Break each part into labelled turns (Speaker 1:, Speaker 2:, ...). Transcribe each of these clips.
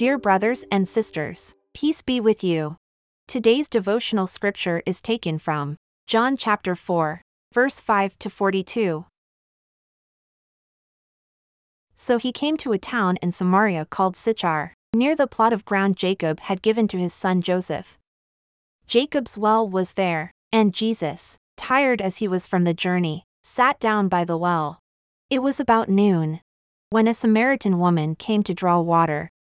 Speaker 1: Dear brothers and sisters, peace be with you. Today's devotional scripture is taken from John chapter 4, verse 5 to 42. So he came to a town in Samaria called Sychar, near the plot of ground Jacob had given to his son Joseph. Jacob's well was there, and Jesus, tired as he was from the journey, sat down by the well. It was about noon. When a Samaritan woman came to draw water,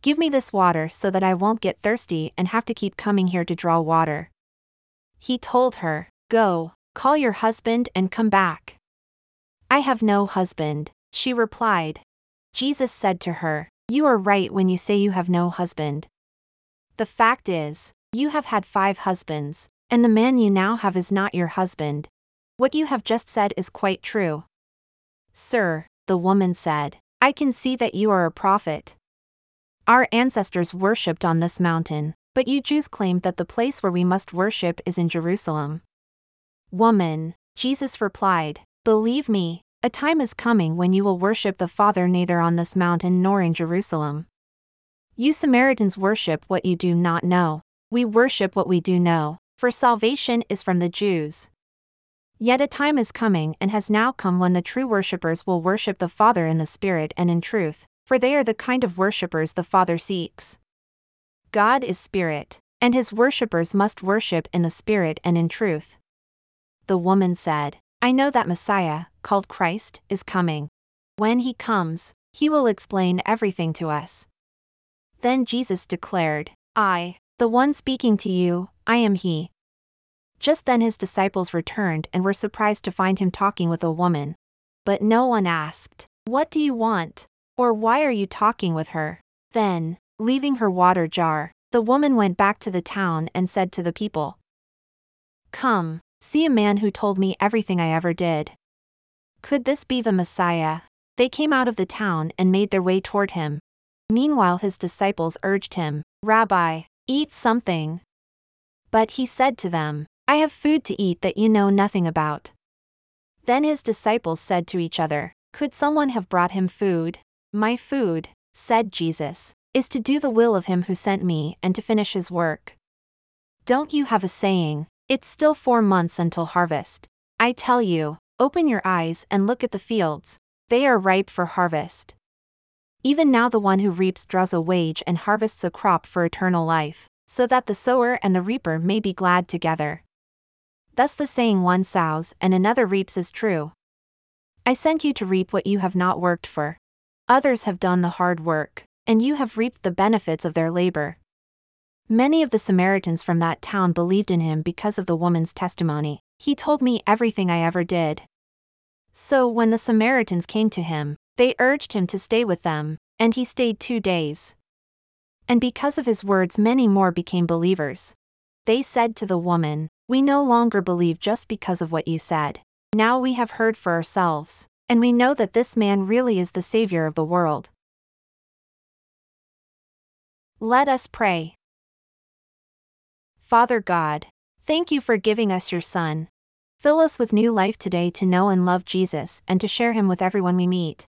Speaker 1: Give me this water so that I won't get thirsty and have to keep coming here to draw water. He told her, Go, call your husband and come back. I have no husband, she replied. Jesus said to her, You are right when you say you have no husband. The fact is, you have had five husbands, and the man you now have is not your husband. What you have just said is quite true. Sir, the woman said, I can see that you are a prophet. Our ancestors worshipped on this mountain, but you Jews claim that the place where we must worship is in Jerusalem. Woman, Jesus replied, Believe me, a time is coming when you will worship the Father neither on this mountain nor in Jerusalem. You Samaritans worship what you do not know. We worship what we do know, for salvation is from the Jews. Yet a time is coming and has now come when the true worshippers will worship the Father in the Spirit and in truth, for they are the kind of worshippers the Father seeks. God is Spirit, and his worshippers must worship in the Spirit and in truth. The woman said, I know that Messiah, called Christ, is coming. When he comes, he will explain everything to us. Then Jesus declared, I, the one speaking to you, I am he. Just then his disciples returned and were surprised to find him talking with a woman. But no one asked, What do you want? Or why are you talking with her? Then, leaving her water jar, the woman went back to the town and said to the people, Come, see a man who told me everything I ever did. Could this be the Messiah? They came out of the town and made their way toward him. Meanwhile, his disciples urged him, Rabbi, eat something. But he said to them, I have food to eat that you know nothing about. Then his disciples said to each other, Could someone have brought him food? My food, said Jesus, is to do the will of him who sent me and to finish his work. Don't you have a saying, it's still four months until harvest? I tell you, open your eyes and look at the fields, they are ripe for harvest. Even now, the one who reaps draws a wage and harvests a crop for eternal life, so that the sower and the reaper may be glad together. Thus, the saying one sows and another reaps is true. I sent you to reap what you have not worked for. Others have done the hard work, and you have reaped the benefits of their labor. Many of the Samaritans from that town believed in him because of the woman's testimony. He told me everything I ever did. So when the Samaritans came to him, they urged him to stay with them, and he stayed two days. And because of his words, many more became believers. They said to the woman, We no longer believe just because of what you said. Now we have heard for ourselves and we know that this man really is the Savior of the world. Let us pray. Father God, thank you for giving us your Son. Fill us with new life today to know and love Jesus and to share him with everyone we meet.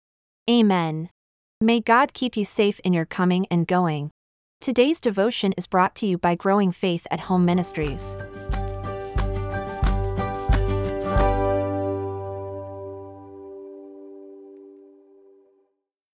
Speaker 1: Amen. May God keep you safe in your coming and going. Today's devotion is brought to you by Growing Faith at Home Ministries.